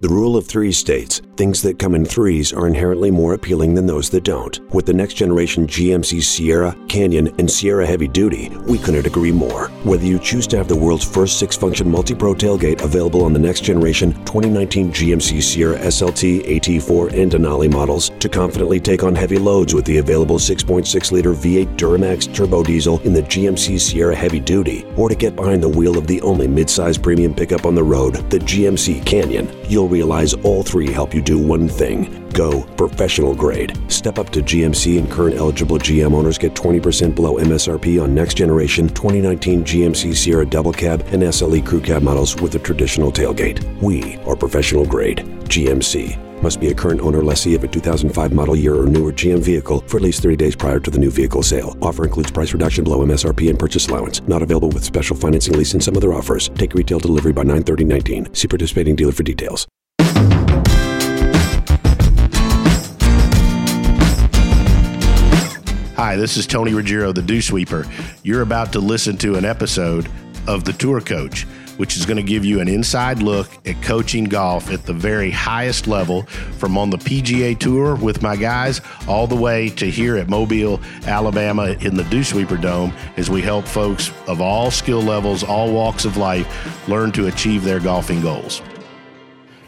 The rule of three states things that come in threes are inherently more appealing than those that don't. With the next generation GMC Sierra, Canyon, and Sierra Heavy Duty, we couldn't agree more. Whether you choose to have the world's first six function multi pro tailgate available on the next generation 2019 GMC Sierra SLT, AT4, and Denali models, to confidently take on heavy loads with the available 6.6 liter V8 Duramax turbo diesel in the GMC Sierra Heavy Duty, or to get behind the wheel of the only midsize premium pickup on the road, the GMC Canyon, you'll realize all three help you do one thing go professional grade. Step up to GMC and current eligible GM owners get 20% below MSRP on next generation 2019 GMC Sierra Double Cab and SLE Crew Cab models with a traditional tailgate. We are professional grade. GMC. Must be a current owner lessee of a 2005 model year or newer GM vehicle for at least 30 days prior to the new vehicle sale. Offer includes price reduction below MSRP and purchase allowance. Not available with special financing lease and some other offers. Take retail delivery by 93019. See participating dealer for details. Hi, this is Tony Ruggiero, the Dew Sweeper. You're about to listen to an episode of The Tour Coach, which is going to give you an inside look at coaching golf at the very highest level from on the PGA Tour with my guys all the way to here at Mobile, Alabama in the Dew Sweeper Dome as we help folks of all skill levels, all walks of life learn to achieve their golfing goals.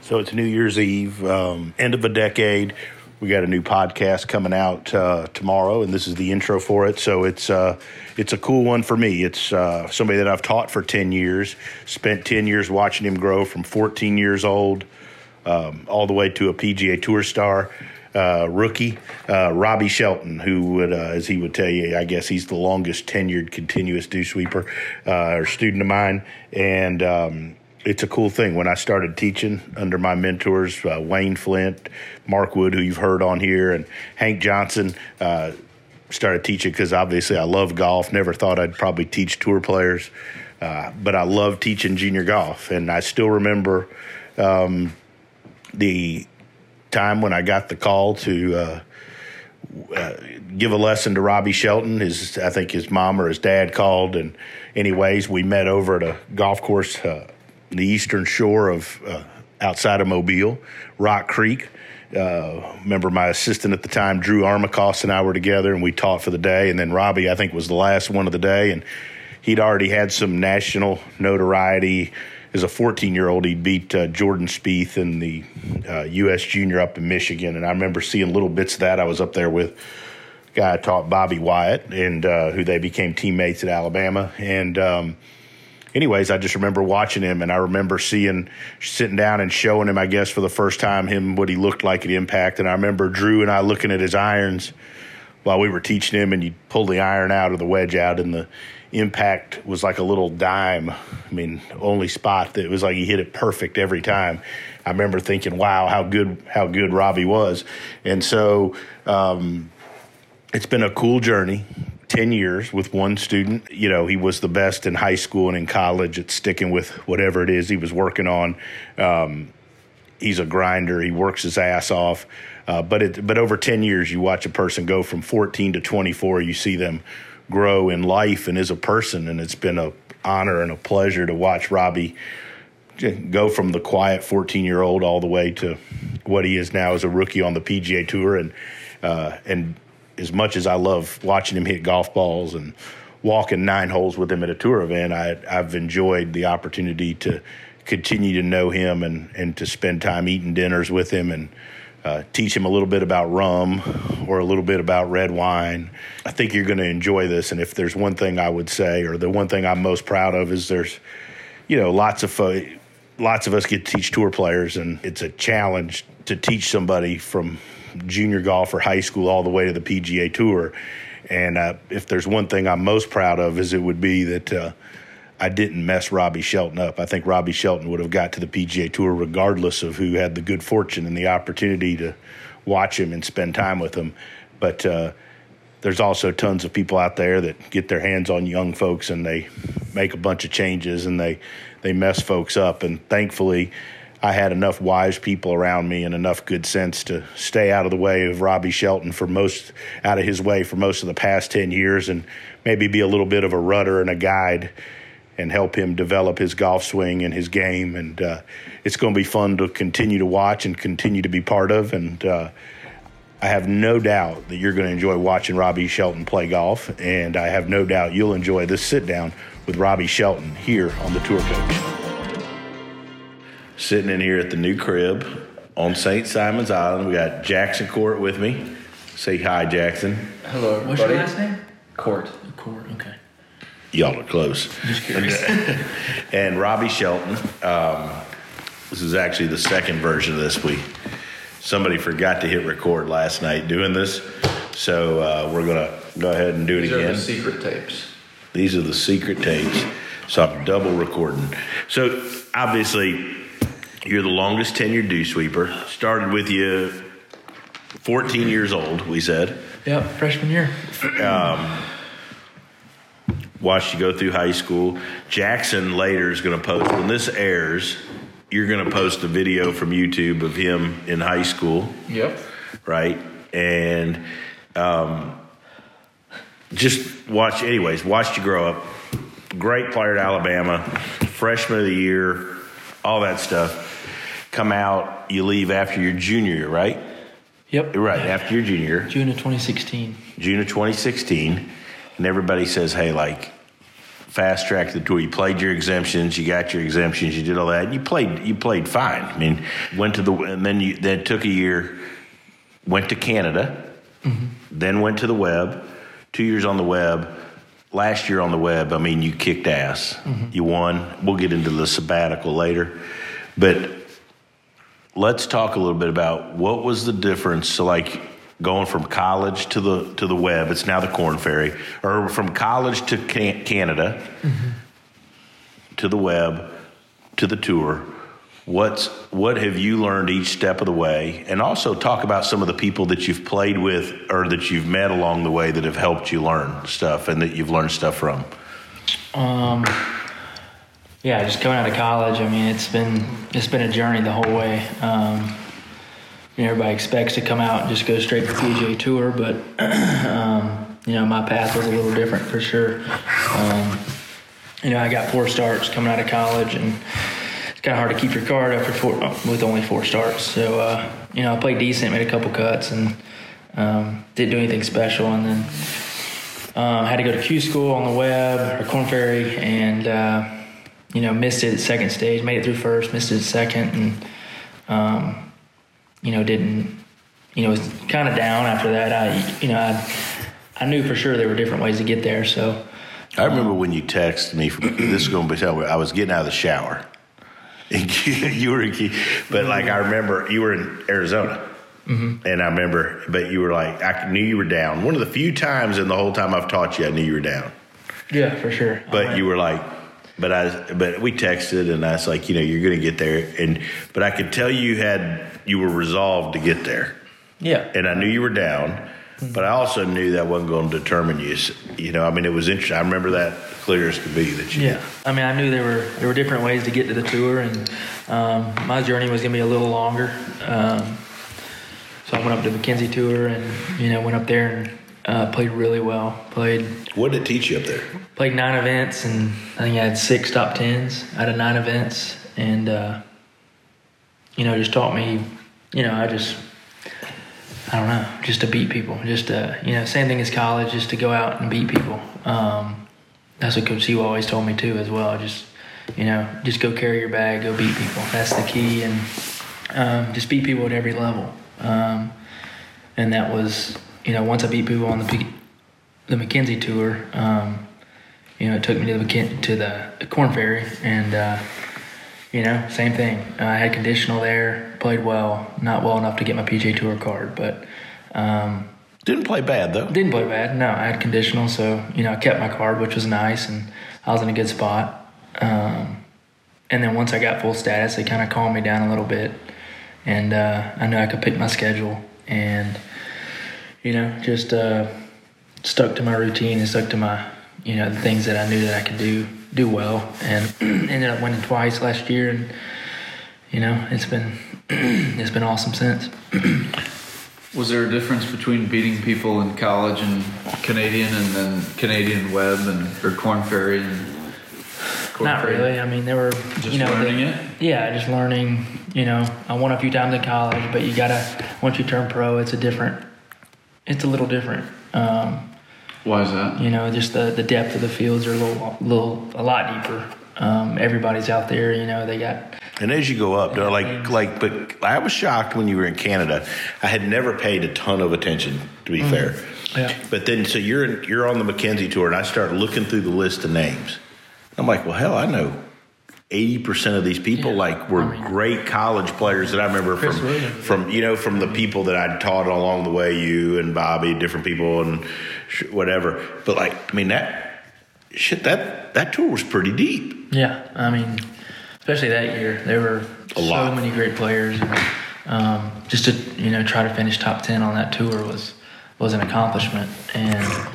So it's New Year's Eve, um, end of a decade we got a new podcast coming out uh, tomorrow, and this is the intro for it. So it's uh, it's a cool one for me. It's uh, somebody that I've taught for ten years. Spent ten years watching him grow from 14 years old um, all the way to a PGA Tour star. Uh, rookie uh, Robbie Shelton, who would, uh, as he would tell you, I guess he's the longest tenured continuous dew sweeper or student of mine, and um, it's a cool thing. When I started teaching under my mentors, uh, Wayne Flint, Mark Wood, who you've heard on here, and Hank Johnson, uh, started teaching because obviously I love golf. Never thought I'd probably teach tour players, uh, but I love teaching junior golf. And I still remember um, the time when I got the call to. Uh, uh, give a lesson to Robbie Shelton. His, I think his mom or his dad called, and anyways, we met over at a golf course uh, the eastern shore of uh, outside of Mobile, Rock Creek. Uh, remember my assistant at the time, Drew Armacost, and I were together, and we taught for the day. And then Robbie, I think, was the last one of the day, and he'd already had some national notoriety. As a 14 year old, he beat uh, Jordan Spieth in the U.S. Uh, Junior up in Michigan, and I remember seeing little bits of that. I was up there with a guy I taught, Bobby Wyatt, and uh, who they became teammates at Alabama, and um, anyways, I just remember watching him, and I remember seeing sitting down and showing him, I guess, for the first time, him what he looked like at Impact. And I remember Drew and I looking at his irons while we were teaching him, and you pull the iron out or the wedge out, and the impact was like a little dime. I mean, only spot that was like he hit it perfect every time. I remember thinking, "Wow, how good how good Robbie was," and so. Um, it's been a cool journey 10 years with one student. You know, he was the best in high school and in college at sticking with whatever it is he was working on. Um, he's a grinder, he works his ass off. Uh, but it, but over 10 years, you watch a person go from 14 to 24, you see them grow in life and as a person. And it's been a honor and a pleasure to watch Robbie go from the quiet 14 year old all the way to what he is now as a rookie on the PGA Tour and uh, and as much as I love watching him hit golf balls and walking nine holes with him at a tour event, I, I've enjoyed the opportunity to continue to know him and, and to spend time eating dinners with him and uh, teach him a little bit about rum or a little bit about red wine. I think you're going to enjoy this. And if there's one thing I would say, or the one thing I'm most proud of, is there's, you know, lots of lots of us get to teach tour players, and it's a challenge to teach somebody from junior golf or high school all the way to the PGA Tour. And uh, if there's one thing I'm most proud of, is it would be that uh, I didn't mess Robbie Shelton up. I think Robbie Shelton would have got to the PGA Tour regardless of who had the good fortune and the opportunity to watch him and spend time with him. But uh, there's also tons of people out there that get their hands on young folks and they make a bunch of changes and they they mess folks up. And thankfully, I had enough wise people around me and enough good sense to stay out of the way of Robbie Shelton for most out of his way for most of the past 10 years and maybe be a little bit of a rudder and a guide and help him develop his golf swing and his game. And uh, it's going to be fun to continue to watch and continue to be part of. And uh, I have no doubt that you're going to enjoy watching Robbie Shelton play golf, and I have no doubt you'll enjoy this sit down with Robbie Shelton here on the Tour Coach. Sitting in here at the new crib on St. Simon's Island, we got Jackson Court with me. Say hi, Jackson. Hello, everybody. What's your last name? Court. Court. Okay. Y'all are close. Just curious. and Robbie Shelton. Um, this is actually the second version of this. We somebody forgot to hit record last night doing this, so uh, we're gonna go ahead and do it These again. are the secret tapes. These are the secret tapes. So I'm double recording. So obviously, you're the longest tenured dew sweeper. Started with you 14 years old, we said. yep. Freshman year. Watched you go through high school. Jackson later is going to post, when this airs, you're going to post a video from YouTube of him in high school. Yep. right? And um, just watch, anyways, watched you grow up. Great player at Alabama, freshman of the year, all that stuff. Come out, you leave after your junior year, right? Yep. Right, after your junior year, June of 2016. June of 2016. And everybody says, hey, like, fast track the tour. You played your exemptions, you got your exemptions, you did all that. You played, you played fine. I mean, went to the, and then you then took a year, went to Canada, mm-hmm. then went to the web, two years on the web. Last year on the web, I mean, you kicked ass. Mm-hmm. You won. We'll get into the sabbatical later. But let's talk a little bit about what was the difference. So, like, going from college to the to the web, it's now the Korn Ferry, or from college to can- Canada mm-hmm. to the web to the tour. What's what have you learned each step of the way, and also talk about some of the people that you've played with or that you've met along the way that have helped you learn stuff and that you've learned stuff from. Um, yeah, just coming out of college. I mean, it's been it's been a journey the whole way. Um, you know, everybody expects to come out and just go straight to PGA Tour, but um, you know, my path was a little different for sure. Um, you know, I got four starts coming out of college, and it's kind of hard to keep your card after four with only four starts. So, uh, you know, I played decent, made a couple cuts, and um, didn't do anything special, and then um, had to go to Q school on the web or Korn Ferry, and uh, you know missed it at second stage. Made it through first, missed it at second, and um, you know didn't. You know was kind of down after that. I you know I I knew for sure there were different ways to get there. So I remember when you texted me. From, this is going to be tell. I was getting out of the shower. And were you were, but like I remember, you were in Arizona, mm-hmm. and I remember, but you were like, I knew you were down. One of the few times in the whole time I've taught you, I knew you were down. yeah, for sure. But you were like, but I, but we texted, and I was like, you know, you're going to get there, and but I could tell you had you were resolved to get there, yeah and I knew you were down. But I also knew that wasn't going to determine you. You know, I mean, it was interesting. I remember that clear as could be. That you, Yeah, I mean, I knew there were there were different ways to get to the tour, and um, my journey was gonna be a little longer. Um, so I went up to the Mackenzie Tour, and you know, went up there and uh, played really well. Played What did it teach you up there? played nine events, and I think I had six top tens out of nine events, and uh, you know, just taught me. You know, I just I don't know, just to beat people, just to you know, same thing as college, just to go out and beat people. Um, that's what Coach Seawell always told me too, as well. Just you know, just go carry your bag, go beat people. That's the key, and um, just beat people at every level. Um, and that was, you know, once I beat people on the P- the Mackenzie tour, um, you know, it took me to the McKin- to the Korn Ferry, and uh, you know, same thing. I had conditional there, played well, not well enough to get my PJ Tour card, but um, Didn't play bad though. didn't play bad. No, I had conditional, so you know I kept my card, which was nice, and I was in a good spot. Um, and then once I got full status, they kind of calmed me down a little bit, and uh, I knew I could pick my schedule, and you know just uh, stuck to my routine and stuck to my you know the things that I knew that I could do do well, and ended up winning twice last year, and you know it's been it's been awesome since. Was there a difference between beating people in college and Canadian, and then Canadian Web and or Korn Ferry and Korn Not Ferry? really. I mean, they were Just you know, learning it? Yeah, just learning. You know, I won a few times in college, but you gotta once you turn pro, it's a different. It's a little different. Um, Why is that? you know, just the the depth of the fields are a little, little, a lot deeper. Um, everybody's out there. You know, they got And as you go up, though, like like, but I was shocked when you were in Canada. I had never paid a ton of attention, to be fair. Yeah. But then, so you're in, you're on the Mackenzie tour, and I start looking through the list of names. I'm like, well, hell, I know eighty percent of these people. Yeah. Like, were I mean- great college players that I remember Chris from Williams. from you know from the people that I'd taught along the way, you and Bobby, different people, and sh- whatever. But like, I mean that shit that that tour was pretty deep. Yeah, I mean, especially that year, there were A so lot. many great players, and um, just to you know try to finish top ten on that tour was was an accomplishment. And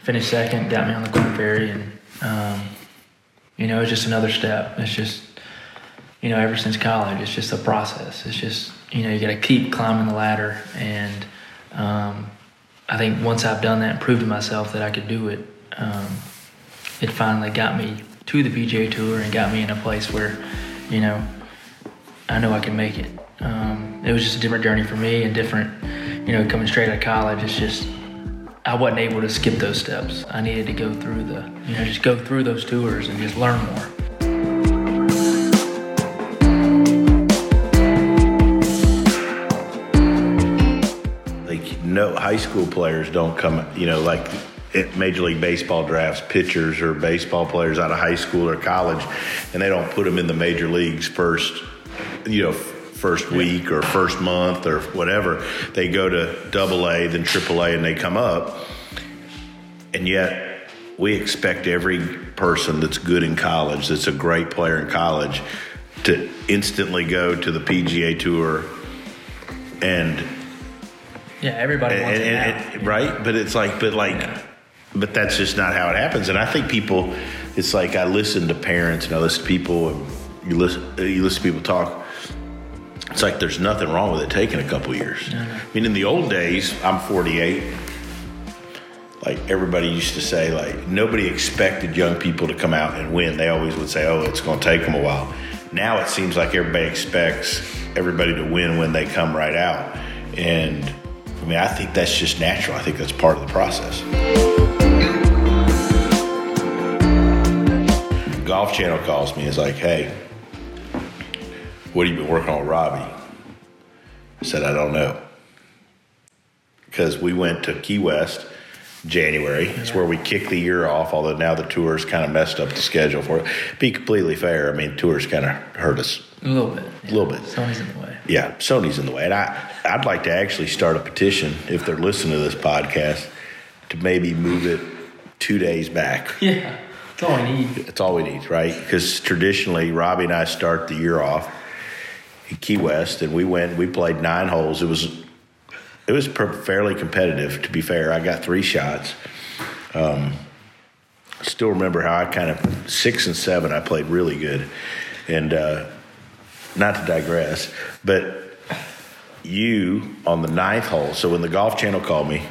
finished second got me on the Korn Ferry, and um, you know it's just another step. It's just you know ever since college, it's just a process. It's just you know you got to keep climbing the ladder, and um, I think once I've done that and proved to myself that I could do it. Um, it finally got me to the PGA Tour and got me in a place where, you know, I know I can make it. Um, it was just a different journey for me and different, you know, coming straight out of college. It's just I wasn't able to skip those steps. I needed to go through the, you know, just go through those tours and just learn more. No high school players don't come you know like at major league baseball drafts pitchers or baseball players out of high school or college and they don't put them in the major leagues first you know first week or first month or whatever. They go to double a then triple a and they come up. And yet we expect every person that's good in college that's a great player in college to instantly go to the pga tour and Yeah, everybody wants and, it now. and- right? But it's like, but like, but that's just not how it happens. And I think people, it's like I listen to parents and I listen to people, and you listen, you listen to people talk. It's like there's nothing wrong with it taking a couple years. I mean, in the old days, I'm 48. Like everybody used to say, like nobody expected young people to come out and win. They always would say, "Oh, it's going to take them a while." Now it seems like everybody expects everybody to win when they come right out, and I mean, I think that's just natural. I think that's part of the process. Golf Channel calls me. Is like, "Hey, what have you been working on, with Robbie?" I said, "I don't know." because we went to Key West January. It's where we kicked the year off, although now the tour's kind of messed up the schedule for it. Be completely fair, I mean, tours kind of hurt us. A little bit. A little bit. Sony's in the way. Yeah, Sony's in the way. And I, I'd like to actually start a petition, if they're listening to this podcast, to maybe move it two days back. Yeah, that's all we need. That's all we need, right? Because traditionally, Robbie and I start the year off in Key West, and we went. We played nine holes. It was it was per- fairly competitive. To be fair, I got three shots. Um, I still remember how I kind of six and seven. I played really good, and uh, not to digress, but you on the ninth hole. So when the Golf Channel called me,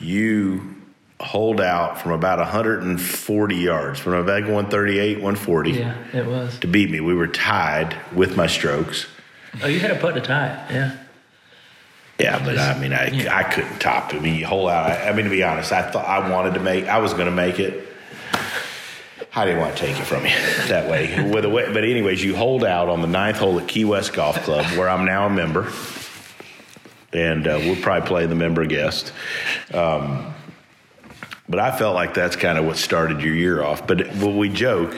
you hold out from about 140 yards, from about 138, 140 Yeah, it was. to beat me. We were tied with my strokes. Oh, you had a putt to tie it. Yeah. Yeah, but I mean, I, Yeah. I couldn't top it. I mean, you hold out. I, I mean, to be honest, I thought I wanted to make. I was going to make it. I didn't want to take it from you that way. With a. But anyways, you hold out on the ninth hole at Key West Golf Club, where I'm now a member, and uh, we'll probably play the member guest. Um, but I felt like that's kind of what started your year off. But well, we joke,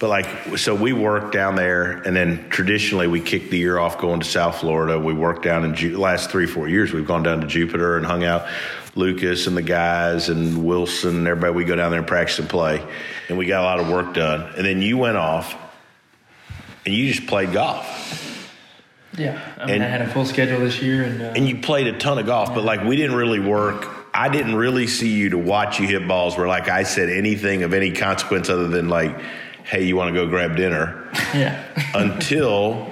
but like so we worked down there, and then traditionally we kick the year off going to South Florida. We worked down in Ju- last three four years. We've gone down to Jupiter and hung out. Lucas and the guys and Wilson and everybody. We go down there and practice and play, and we got a lot of work done. And then you went off, and you just played golf. Yeah. I mean, And- I had a full schedule this year, and, uh, and you played a ton of golf, but like we didn't really work. I didn't really see you to watch you hit balls where like I said anything of any consequence other than like, hey, you want to go grab dinner yeah. until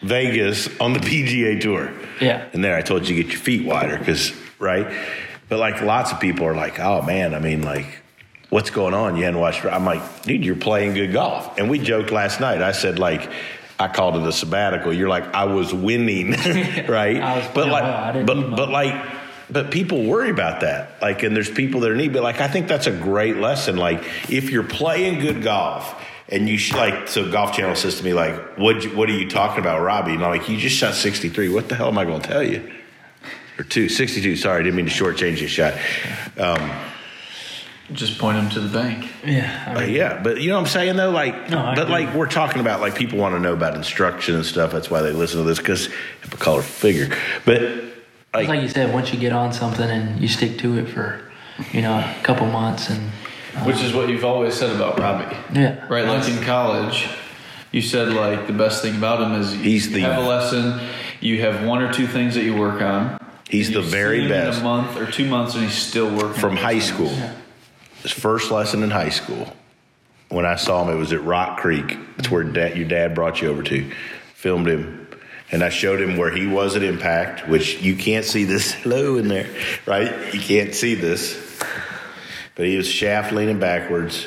Vegas on the PGA tour. Yeah. And there I told you to get your feet wider because, right? But like lots of people are like, oh man, I mean, like, what's going on? You hadn't watched. I'm like, dude, you're playing good golf. And we joked last night. I said like. I called it a sabbatical. You're like, I was winning, right? I was but like, well. But but like, but people worry about that. Like, and there's people that are neat. But like, I think that's a great lesson. Like, if you're playing good golf, and you sh- like, so Golf Channel says to me like, what what are you talking about, Robbie? And I'm like, you just shot 63. What the hell am I going to tell you? Or two, 62. Sorry, I didn't mean to shortchange your shot. Um, Just point them to the bank. Yeah. I Uh, yeah, but you know what I'm saying though, like, No, but do. like we're talking about like people want to know about instruction and stuff. That's why they listen to this because have a color figure. But like, like you said, once you get on something and you stick to it for, you know, a couple months and Which is what you've always said about Robbie. yeah. Right, like in college, you said like the best thing about him is He's you the- have a lesson, you have one or two things that you work on. He's the very best. In a month or two months, and he's still working from high things. school, his first lesson in high school. When I saw him, it was at Rock Creek. That's where dad, your dad brought you over to. Filmed him, and I showed him where he was at impact, which you can't see this low in there, right? You can't see this, but he was shaft leaning backwards.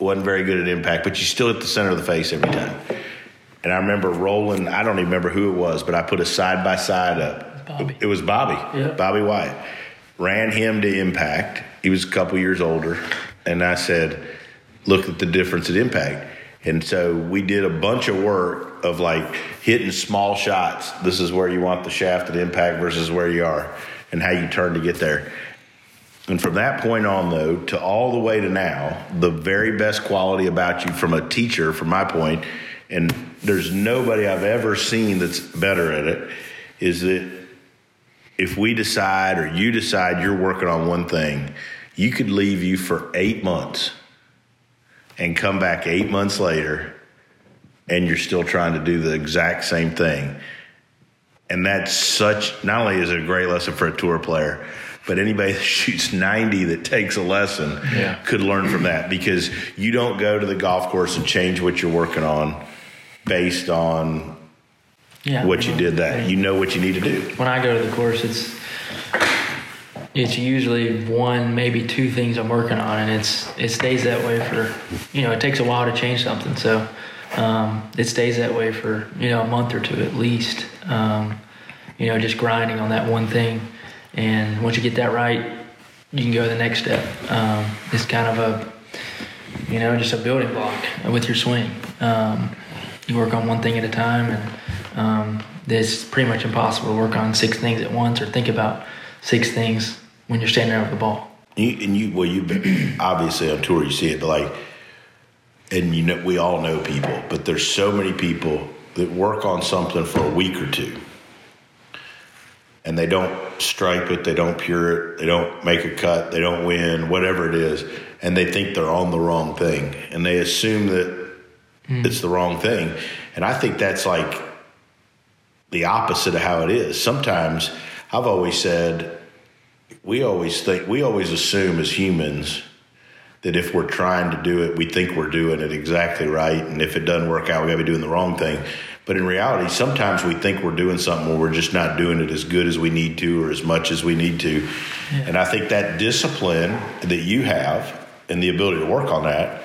wasn't very good at impact, but you still hit the center of the face every time. And I remember rolling. I don't even remember who it was, but I put a side by side up. Bobby. It was Bobby. Yeah. Bobby Wyatt. Ran him to impact. He was a couple years older, and I said, "Look at the difference at impact." And so we did a bunch of work of like hitting small shots. This is where you want the shaft at impact versus where you are, and how you turn to get there. And from that point on, though, to all the way to now, the very best quality about you from a teacher, from my point, and there's nobody I've ever seen that's better at it, is that if we decide or you decide you're working on one thing, you could leave you for eight months and come back eight months later and you're still trying to do the exact same thing. And that's such, not only is it a great lesson for a tour player, but anybody that shoots 90 that takes a lesson Yeah. could learn from that because you don't go to the golf course and change what you're working on based on Yeah. what you did that. You know what you need to do. when I go to the course, it's it's usually one, maybe two things I'm working on, and it's it stays that way for you know it takes a while to change something, so um, it stays that way for you know a month or two at least. Um, you know, just grinding on that one thing, and once you get that right, you can go to the next step. Um, it's kind of a you know just a building block with your swing. You work on one thing at a time, and um, it's pretty much impossible to work on six things at once or think about six things when you're standing there with the ball. You, and you, well, you've been obviously on tour. You see it, but like, and you know, we all know people, but there's so many people that work on something for a week or two, and they don't stripe it, they don't pure it, they don't make a cut, they don't win, whatever it is, and they think they're on the wrong thing, and they assume that Mm. it's the wrong thing, and I think that's like the opposite of how it is. Sometimes I've always said we always think we always assume as humans that if we're trying to do it, we think we're doing it exactly right, and if it doesn't work out, we got to be doing the wrong thing. But in reality, sometimes we think we're doing something where we're just not doing it as good as we need to or as much as we need to. And I think that discipline that you have and the ability to work on that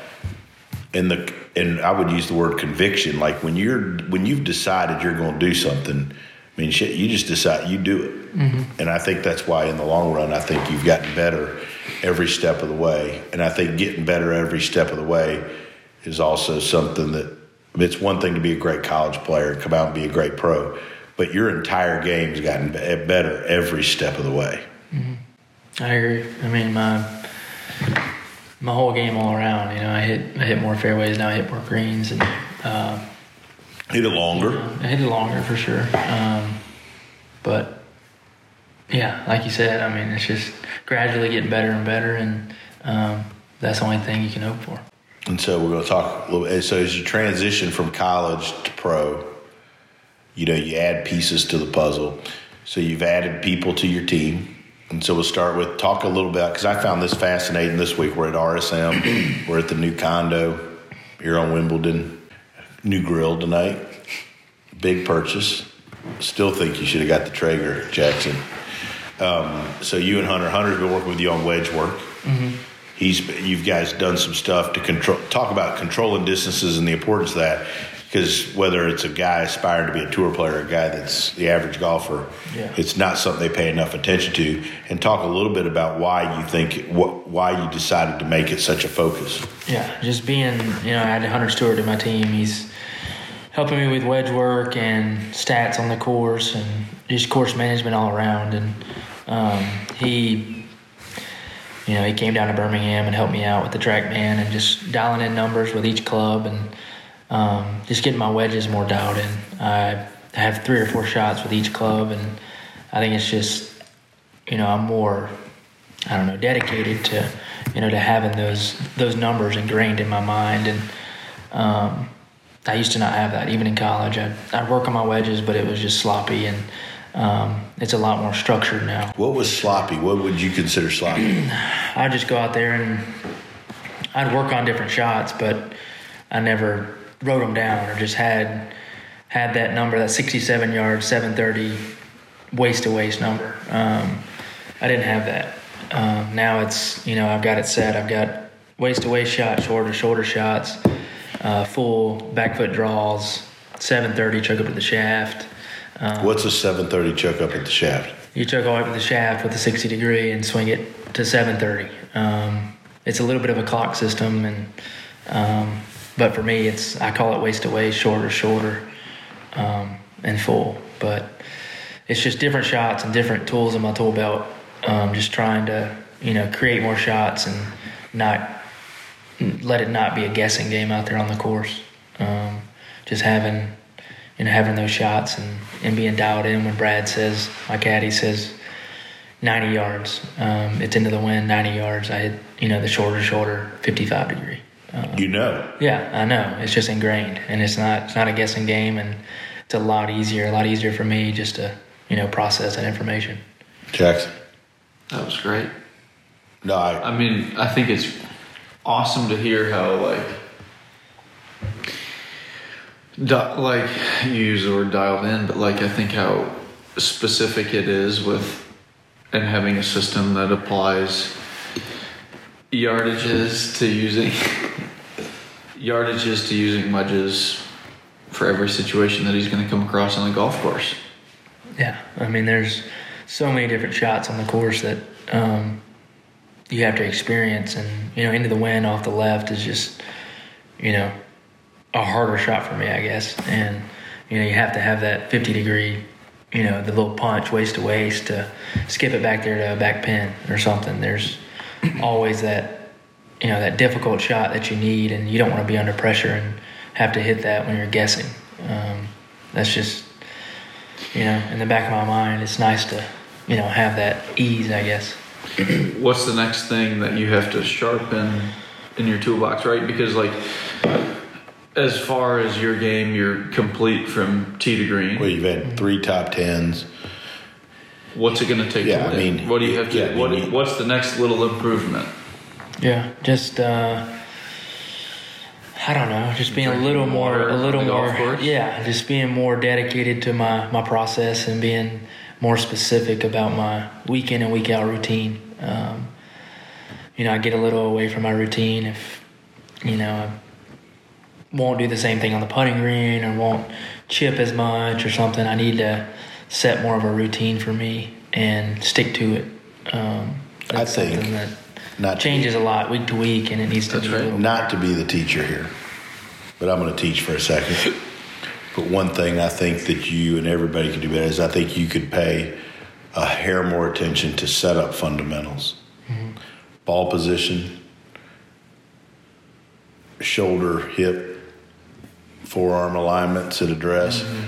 and the and I would use the word conviction. Like when you're when you've decided you're going to do something, I mean, shit, you just decide you do it. Mm-hmm. And I think that's why, in the long run, I think you've gotten better every step of the way. And I think getting better every step of the way is also something that it's one thing to be a great college player come out and be a great pro, but your entire game's gotten better every step of the way. Mm-hmm. I agree. I mean, my my whole game all around. You know, I hit I hit more fairways now. I hit more greens, and uh, Hit it longer. I hit it longer for sure. Um, but yeah, like you said, I mean, it's just gradually getting better and better, and um, that's the only thing you can hope for. And so we're going to talk a little bit. So as you transition from college to pro, you know, you add pieces to the puzzle. So you've added people to your team. And so we'll start with talk a little bit because I found this fascinating this week. We're at RSM, we're at the new condo here on Wimbledon, new grill tonight, big purchase. Still think you should have got the Traeger, Jackson. Um, so you and Hunter, Hunter's been working with you on wedge work. he's you guys done some stuff to control. Talk about controlling distances and the importance of that. Because whether it's a guy aspiring to be a tour player, a guy that's the average golfer, Yeah. it's not something they pay enough attention to. And talk a little bit about why you think what why you decided to make it such a focus. Yeah, just being, you know, I had Hunter Stewart in my team. He's helping me with wedge work and stats on the course and just course management all around. And um, he, you know, he came down to Birmingham and helped me out with the TrackMan and just dialing in numbers with each club and um, just getting my wedges more dialed in. I have three or four shots with each club, and I think it's just, you know, I'm more I don't know, dedicated to, you know, to having those those numbers ingrained in my mind. And um, I used to not have that. Even in college, I'd, I'd work on my wedges, but it was just sloppy, and um, it's a lot more structured now. What was sloppy? What would you consider sloppy? I'd just go out there and I'd work on different shots, but I never wrote them down or just had had that number, that 67 yard, 730 waist to waist number. Um, I didn't have that. Um, now it's you know I've got it set. I've got waist to waist shots, shoulder to shoulder shots, uh, full back foot draws, 730 choke up to the shaft. What's a 730 chuck up at the shaft? You choke all up the shaft with a 60 degree and swing it to 730. Um, it's a little bit of a clock system, and um, but for me, it's I call it waist away, shorter, shorter, um, and full. But it's just different shots and different tools in my tool belt. Um, just trying to you know create more shots and not let it not be a guessing game out there on the course. Um, just having you know having those shots and, and being dialed in when Brad says my caddy says 90 yards um, it's into the wind 90 yards I hit you know the shorter, shorter, 55 degree Uh, you know. yeah I know it's just ingrained and it's not it's not a guessing game and it's a lot easier a lot easier for me just to you know process that information Jackson? That was great. No, I, I mean, I think it's awesome to hear how like, di- like you use the word dialed in, but like I think how specific it is with and having a system that applies yardages to using yardages to using wedges for every situation that he's going to come across on the golf course. Yeah, I mean, there's so many different shots on the course that um, you have to experience, and you know, into the wind off the left is just, you know, a harder shot for me, I guess. And you know, you have to have that 50 degree, you know, the little punch waist to waist to skip it back there to a back pin or something. There's always that, you know, that difficult shot that you need, and you don't want to be under pressure and have to hit that when you're guessing. Um, that's just you know, in the back of my mind, it's nice to, you know, have that ease, I guess. what's the next thing that you have to sharpen in your toolbox, right? Because like as far as your game, you're complete from tee to green. well, you've had three top tens. What's it going to take? Yeah, to I mean, what do you have to? yeah, I mean, you- what's the next little improvement? Yeah, just uh, I don't know, just being a little more, a little on the golf more, yeah, just being more dedicated to my my process and being more specific about my week in and week out routine. Um, you know, I get a little away from my routine if you know I won't do the same thing on the putting green or won't chip as much or something. I need to set more of a routine for me and stick to it. Um, I that's think something that not to changes a lot week to week, and it needs to That's be right. not to be the teacher here, but I'm going to teach for a second. But one thing I think that you and everybody could do better is I think you could pay a hair more attention to setup fundamentals, mm-hmm. ball position, shoulder, hip, forearm alignments at address. Mm-hmm.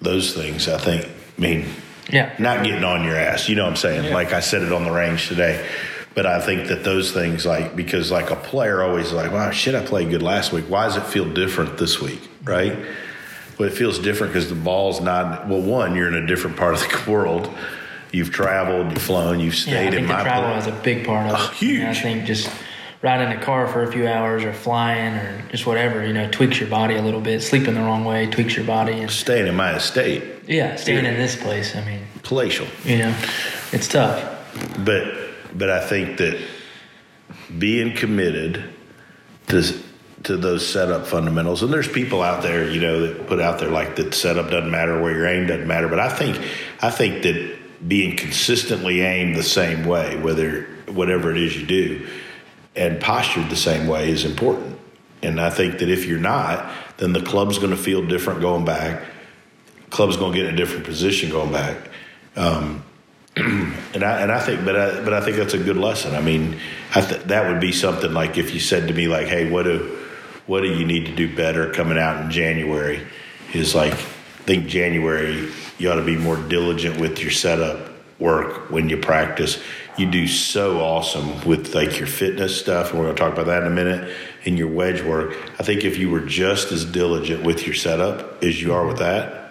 Those things, I think. I mean, yeah. not getting on your ass. You know what I'm saying? Like I said it on the range today. But I think that those things, like, because like a player always like, wow, shit, I played good last week. Why does it feel different this week? Right? Well, it feels different because the ball's not, well, one, you're in a different part of the world. You've traveled, you've flown, you've Yeah, stayed I in the my travel place. is a big part of it. Oh, huge. And I think just riding in a car for a few hours or flying or just whatever, you know, tweaks your body a little bit. Sleeping the wrong way tweaks your body. And Staying in my estate, yeah, staying in this place, I mean, palatial. you know, it's tough. But but I think that being committed to to those setup fundamentals. And there's people out there, you know, that put out there like that setup doesn't matter, where your aim doesn't matter. But I think I think that being consistently aimed the same way, whether whatever it is you do, and postured the same way is important. And I think that if you're not, then the club's going to feel different going back. Club's going to get in a different position going back. Um, and I and I think, but I but I think that's a good lesson. I mean, I th- that would be something like if you said to me like, "Hey, what do what do you need to do better coming out in January?" Is like, I think January you ought to be more diligent with your setup work when you practice. You do so awesome with like your fitness stuff, and we're going to talk about that in a minute. In your wedge work, I think if you were just as diligent with your setup as you are with that,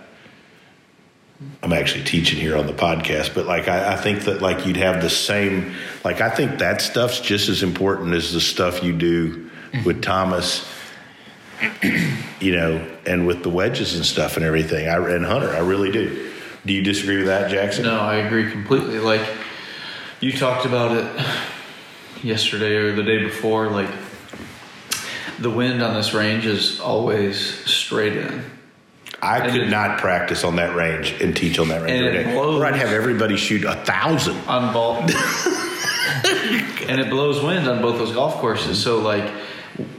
I'm actually teaching here on the podcast, but like I, I, think that like you'd have the same like I think that stuff's just as important as the stuff you do with Thomas, you know, and with the wedges and stuff and everything. I and Hunter, I really do. Do you disagree with that, Jackson? No, I agree completely. Like you talked about it yesterday or the day before, like the wind on this range is always straight in. I and could not practice on that range and teach on that range every day. Or I'd have everybody shoot a thousand on ball, and it blows wind on both those golf courses. So like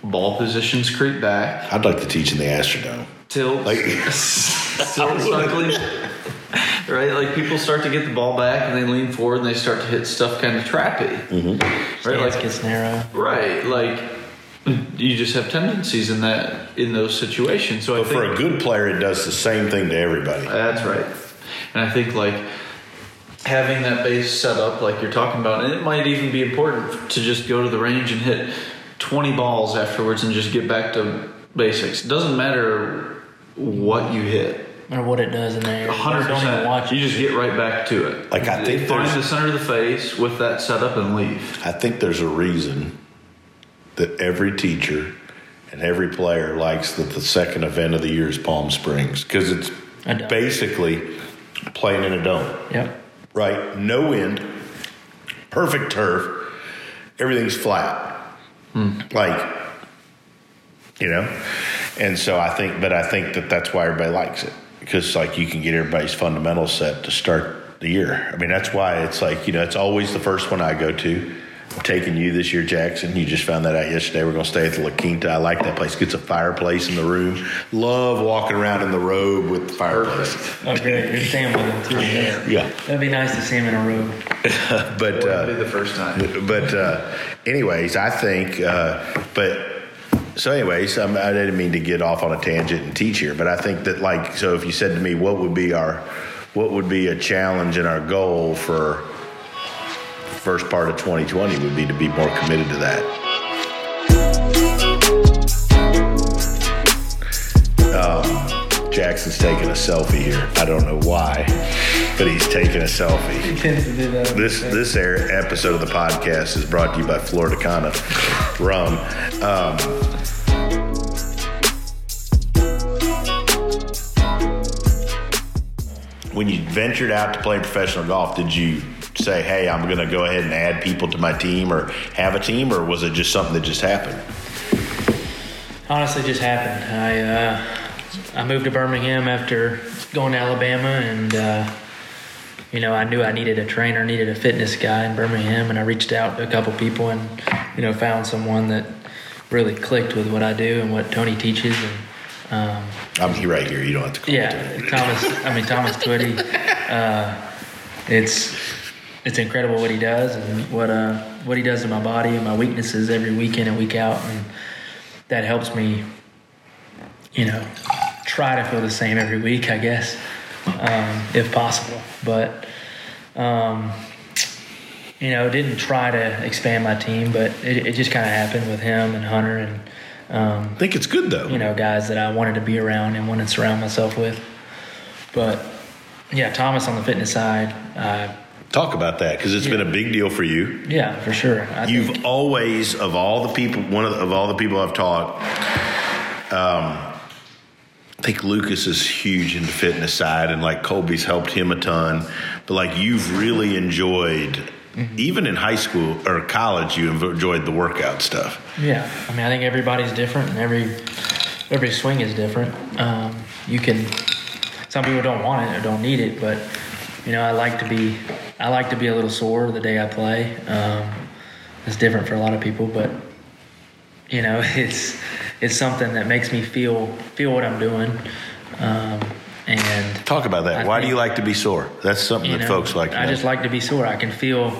ball positions creep back. I'd like to teach in the Astrodome. Tilt, like tilt right? Like people start to get the ball back and they lean forward and they start to hit stuff kind of trappy. Mm-hmm. Right, like gets narrow. Right, like you just have tendencies in that in those situations. So but think, for a good player, it does the same thing to everybody. That's right, and I think like having that base set up, like you're talking about, and it might even be important to just go to the range and hit 20 balls afterwards and just get back to basics. It doesn't matter what you hit or what it does in there. Hundred percent. You just get right back to it. Like I think find the center of the face with that setup and leave. I think there's a reason that every teacher and every player likes that the second event of the year is Palm Springs because it's basically playing in a dome. Yep. Right. No wind. Perfect turf. Everything's flat. Hmm. Like, you know. And so I think, but I think that that's why everybody likes it because like you can get everybody's fundamentals set to start the year. I mean, that's why it's like, you know, it's always the first one I go to. I'm taking you this year, Jackson. You just found that out yesterday. We're going to stay at the La Quinta. I like that place. Gets a fireplace in the room. Love walking around in the robe with the fireplace. Oh, great. Good staying with him, too. Yeah. yeah. That'd be nice to see him in a robe. but, uh, be the first time. But, uh, anyways, I think, uh, but, so, anyways, I'm, I did not mean to get off on a tangent and teach here, but I think that, like, so if you said to me, what would be our, what would be a challenge and our goal for first part of 2020 would be to be more committed to that. Um, Jackson's taking a selfie here. I don't know why, but he's taking a selfie. He tends to do that. This this episode of the podcast is brought to you by Florida Cana Rum. Um, when you ventured out to play professional golf, did you say, "Hey, I'm going to go ahead and add people to my team or have a team," or was it just something that just happened? Honestly, just happened. I uh, I moved to Birmingham after going to Alabama, and uh, you know I knew I needed a trainer, needed a fitness guy in Birmingham, and I reached out to a couple people, and you know found someone that really clicked with what I do and what Tony teaches, and um, I'm here right here. You don't have to. Call yeah, Thomas. I mean Thomas Twitty. Uh, it's it's incredible what he does and what uh what he does to my body and my weaknesses every week in and week out, and that helps me. You know, try to feel the same every week, I guess, um, if possible. But um, you know, didn't try to expand my team, but it, it just kind of happened with him and Hunter and um, I think it's good though. You know, guys that I wanted to be around and wanted to surround myself with. But yeah, Thomas on the fitness side. Uh, Talk about that because it's yeah. been a big deal for you. Yeah, for sure. I You've think. always, of all the people, one of, the, of all the people I've taught, um, I think Lucas is huge in the fitness side, and like Colby's helped him a ton. But like you've really enjoyed even in high school or college, you enjoyed the workout stuff. Yeah, I mean, I think everybody's different, and every every swing is different. Um, you can. Some people don't want it or don't need it, but you know, I like to be. I like to be a little sore the day I play. Um, it's different for a lot of people, but you know, it's it's something that makes me feel feel what I'm doing. Um, and talk about that. I Why do you like to be sore? That's something that know, folks like. To I know. just like to be sore. I can feel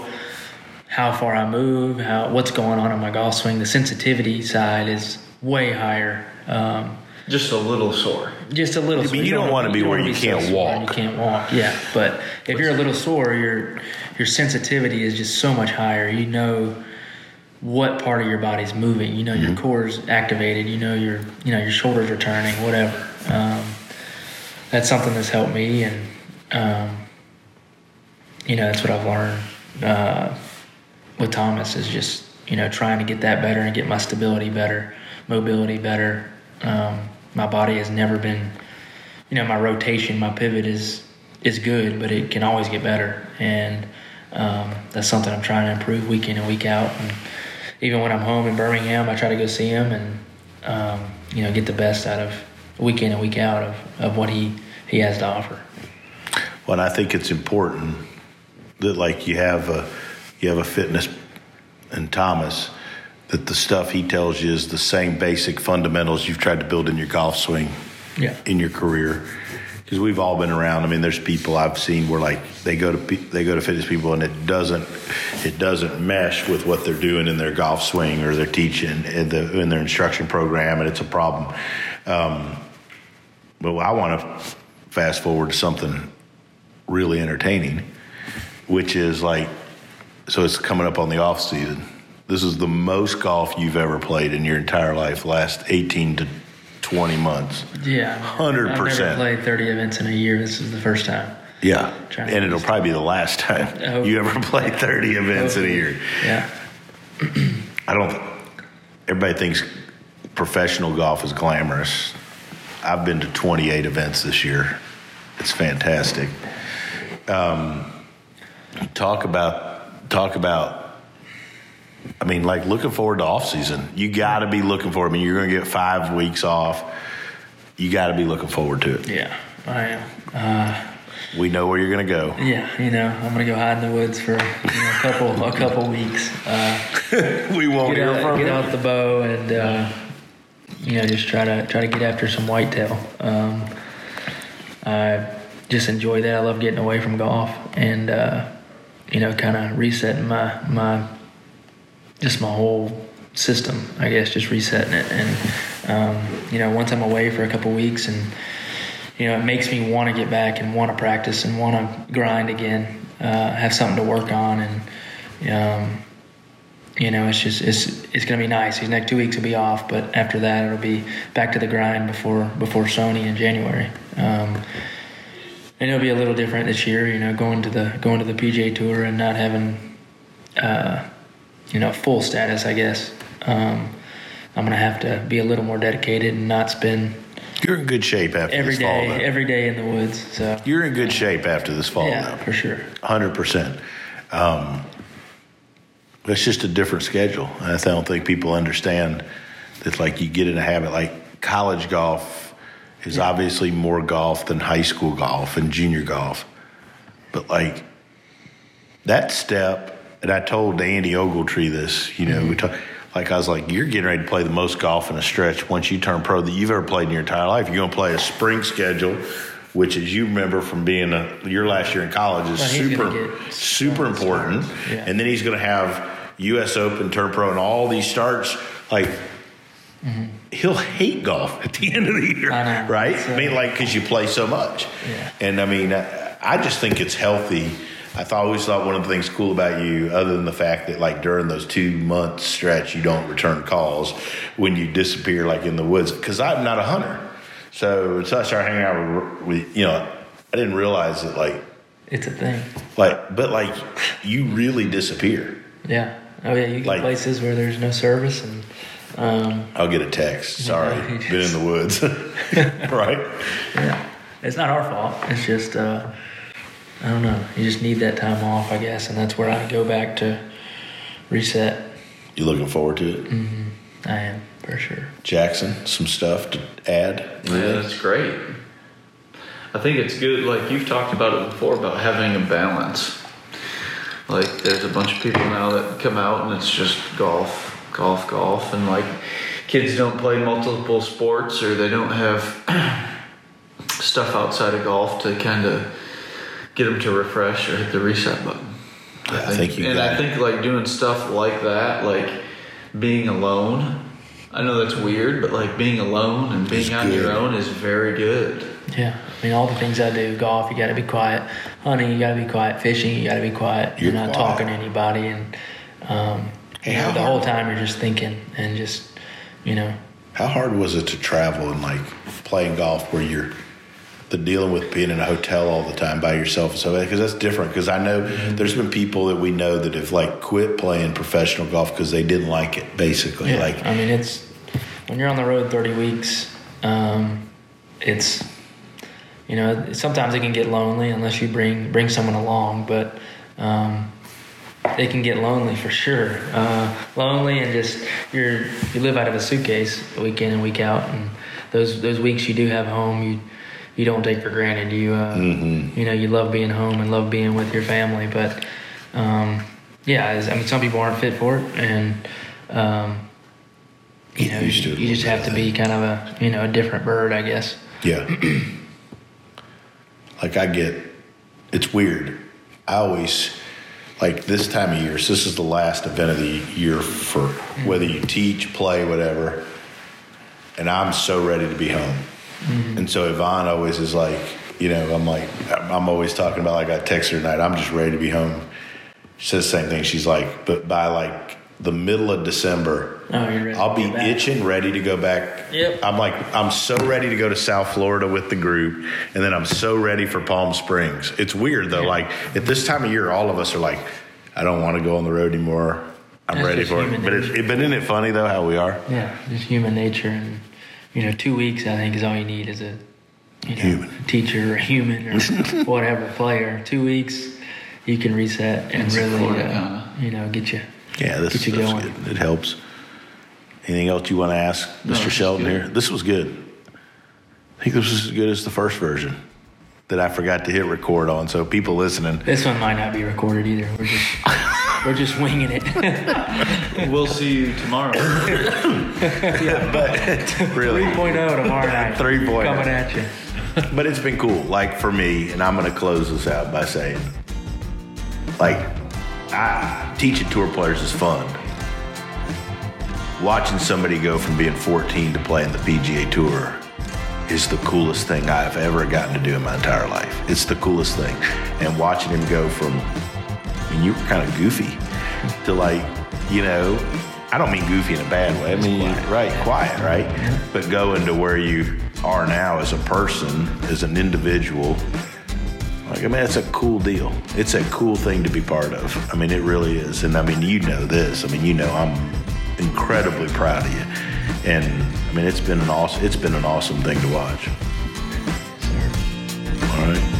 how far I move, how what's going on in my golf swing. The sensitivity side is way higher. Um, Just a little sore. just a little. I mean, sore. you don't wanna be where you can't sore and walk. You can't walk. Yeah, but if you're a little sore, your your sensitivity is just so much higher. You know what part of your body's moving. You know Mm-hmm. your core's activated. You know your you know your shoulders are turning. Whatever. Um, that's something that's helped me, and um, you know that's what I've learned uh, with Thomas is just you know trying to get that better and get my stability better, mobility better. Um, my body has never been, you know, my rotation, my pivot is is good, but it can always get better, and um, that's something I'm trying to improve week in and week out. And even when I'm home in Birmingham, I try to go see him and um, you know get the best out of week in and week out of, of what he he has to offer. Well, I think it's important that like you have a you have a fitness and Thomas that the stuff he tells you is the same basic fundamentals you've tried to build in your golf swing Yeah. in your career because we've all been around. I mean, there's people I've seen where like they go to they go to fitness people and it doesn't it doesn't mesh with what they're doing in their golf swing or their teaching in, the, in their instruction program, and it's a problem. Um, but I want to fast forward to something really entertaining, which is like so it's coming up on the off season. This is the most golf you've ever played in your entire life, last 18 to 20 months. Yeah, Hundred I've percent. never played 30 events in a year. This is the first time. Yeah. And it'll probably be the last time I you ever play 30 events in a year. Yeah, I don't, everybody thinks professional golf is glamorous. I've been to 28 events this year. It's fantastic. Um, talk about, talk about, I mean, like looking forward to off season. You got to be looking forward. I mean, you're going to get five weeks off. You got to be looking forward to it. yeah, I am. Uh, We know where you're going to go. yeah, you know, I'm gonna go hide in the woods for you know, a couple a couple weeks. Uh, We won't get out, get out the bow and uh, you know just try to try to get after some whitetail. Um, I just enjoy that. I love getting away from golf and uh, you know kind of resetting my my just my whole system. I guess just resetting it and um, you know once I'm away for a couple weeks and you know it makes me want to get back and want to practice and want to grind again. Uh, have something to work on and. Um, you know, it's just it's it's gonna be nice. These next two weeks will be off, but after that it'll be back to the grind before before Sony in January. Um, and it'll be a little different this year, you know, going to the going to the PGA Tour and not having, uh, you know, full status. I guess um, I'm gonna have to be a little more dedicated and not spend You're in good shape after every this fall. day though. every day in the woods. So You're in good shape after this fall. yeah, now. for sure. hundred percent. Um, it's just a different schedule. I don't think people understand that. Like you get in a habit, like college golf is obviously more golf than high school golf and junior golf, but like that step. And I told Andy Ogletree this. You know, we talk. Like I was like, you're getting ready to play the most golf in a stretch once you turn pro that you've ever played in your entire life. You're going to play a spring schedule, which, as you remember from being a, your last year in college, is Well, super super important. Yeah. And then he's going to have U.S. Open, Turn Pro, and all these starts. Like he'll hate golf at the end of the year, Mm-hmm. I right? So- I mean, like because you play so much. Yeah. And I mean, I, I just think it's healthy. I thought, always thought one of the things cool about you, other than the fact that like during those two month stretch, you don't return calls when you disappear like in the woods. Because I'm not a hunter, so until I started hanging out with, with you know, I didn't realize that like It's a thing. like, but like, you really disappear. Yeah. Oh yeah, you get Like- places where there's no service and. Um, I'll get a text. Sorry, been in the woods. right? Yeah, it's not our fault. It's just, uh, I don't know. You just need that time off, I guess, and that's where I go back to reset. You looking forward to it? Mm-hmm. I am for sure. Jackson, some stuff to add? Yeah, that's great. I think it's good. Like you've talked about it before about having a balance. Like there's a bunch of people now that come out and it's just golf, golf, golf, and like kids don't play multiple sports or they don't have stuff outside of golf to kind of get them to refresh or hit the reset button. I, I think, you and I it. think like doing stuff like that, like being alone. I know that's weird, but like being alone and being It's on your own is very good. Yeah, I mean, all the things I do, golf, you got to be quiet. Hunting, you got to be quiet. Fishing, you got to be quiet. You're You're, not quiet. talking to anybody, and um, Hey, you know, how the whole time you're just thinking and just, you know, How hard was it to travel and like playing golf where you're the dealing with being in a hotel all the time by yourself and so because that's different because I know there's been people that we know that have like quit playing professional golf because they didn't like it basically yeah. like I mean, it's when you're on the road 30 weeks, um, it's you know sometimes it can get lonely unless you bring bring someone along, but um, it can get lonely for sure. Uh, lonely and just you're you live out of a suitcase week in and week out, and those those weeks you do have home you. You don't take for granted. You, uh, you know, you love being home and love being with your family. But, um, yeah, I mean, some people aren't fit for it, and um, you know, Used to it a you just have to be kind of a you know a different bird, I guess. Yeah. like I get, it's weird. I always like this time of year. So this is the last event of the year for whether you teach, play, whatever. And I'm so ready to be home. Mm-hmm. And so Yvonne always is like, you know, I'm like, I'm always talking about like I text her tonight. I'm just ready to be home. She says the same thing. She's like, but by like the middle of December, Oh, I'll be itching, ready to go back. Yep. I'm like, I'm so ready to go to South Florida with the group, and then I'm so ready for Palm Springs. It's weird though. Like at this time of year, all of us are like, I don't want to go on the road anymore. I'm That's ready for it. But, it, it, but isn't it funny though how we are? Yeah, just human nature, and you know, two weeks I think is all you need as a you know, Human. teacher or human or whatever player. Two weeks, you can reset and It's really, Florida, uh, kinda. you know, get you. Yeah, this Get you going. good. It helps. Anything else you want to ask, Mr. this is Shelton? good. Here, this was good. I think this was as good as the first version that I forgot to hit record on. So people listening, This one might not be recorded either. We're just we're just winging it. We'll see you tomorrow. yeah, but really, 3.0 tomorrow night. 3.0. coming at you. But it's been cool, like for me, and I'm going to close this out by saying, like, I, teaching tour players is fun. Watching somebody go from being 14 to playing the PGA Tour is the coolest thing I've ever gotten to do in my entire life. It's the coolest thing. And watching him go from, Mean, you were kind of goofy to like, you know, I don't mean goofy in a bad way. I mean, quiet. right, quiet, right? But going to where you are now as a person, as an individual, like, I mean, it's a cool deal. It's a cool thing to be part of. I mean, it really is. And I mean, you know this. I mean, you know, I'm incredibly proud of you. And I mean, it's been an awesome, it's been an awesome thing to watch. All right.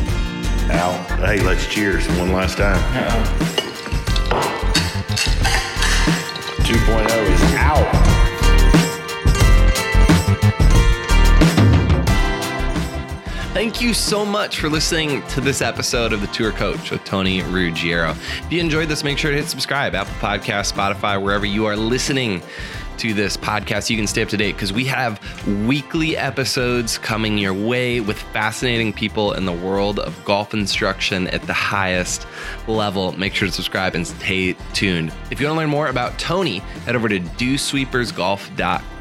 Al, hey, let's cheers one last time. Uh-oh. 2.0 is out. Thank you so much for listening to this episode of The Tour Coach with Tony Ruggiero. If you enjoyed this, make sure to hit subscribe, Apple Podcast, Spotify, wherever you are listening to this podcast. You can stay up to date because we have weekly episodes coming your way with fascinating people in the world of golf instruction at the highest level. Make sure to subscribe and stay tuned. If you want to learn more about Tony, head over to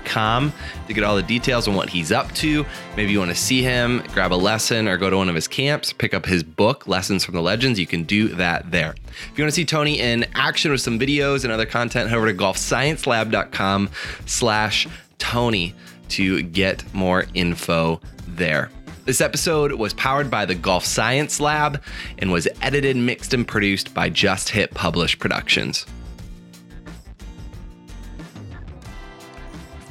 to get all the details on what he's up to. Maybe you want to see him, grab a lesson, or go to one of his camps, pick up his book, Lessons from the Legends. You can do that there. If you want to see Tony in action with some videos and other content, head over to golfsciencelab.com slash Tony to get more info there. This episode was powered by the Golf Science Lab and was edited, mixed, and produced by Just Hit Publish Productions.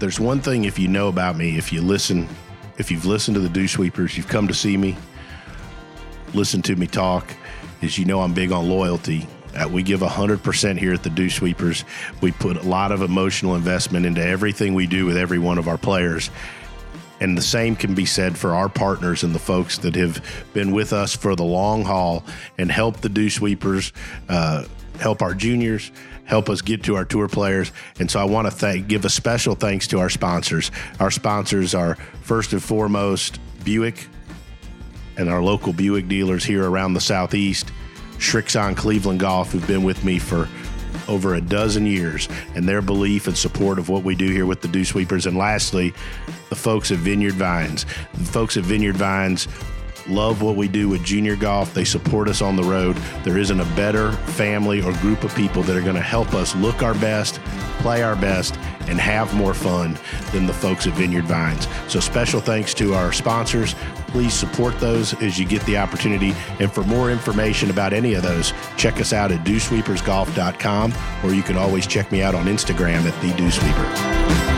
There's one thing if you know about me, if you listen, if you've listened to the Dew Sweepers, you've come to see me, listen to me talk, is you know I'm big on loyalty. Uh, we give 100% here at the Dew Sweepers. We put a lot of emotional investment into everything we do with every one of our players. And the same can be said for our partners and the folks that have been with us for the long haul and helped the Dew Sweepers, uh, help our juniors, help us get to our tour players. And so I want to thank, give a special thanks to our sponsors. Our sponsors are first and foremost Buick and our local Buick dealers here around the Southeast, Srixon Cleveland Golf, who've been with me for over a dozen years and their belief and support of what we do here with the Dew Sweepers. And lastly, the folks at Vineyard Vines. The folks at Vineyard Vines love what we do with junior golf. They support us on the road. There isn't a better family or group of people that are going to help us look our best, play our best, and have more fun than the folks at Vineyard Vines. So, special thanks to our sponsors. Please support those as you get the opportunity. And for more information about any of those, check us out at dewsweepersgolf.com or you can always check me out on Instagram at the Dew Sweeper.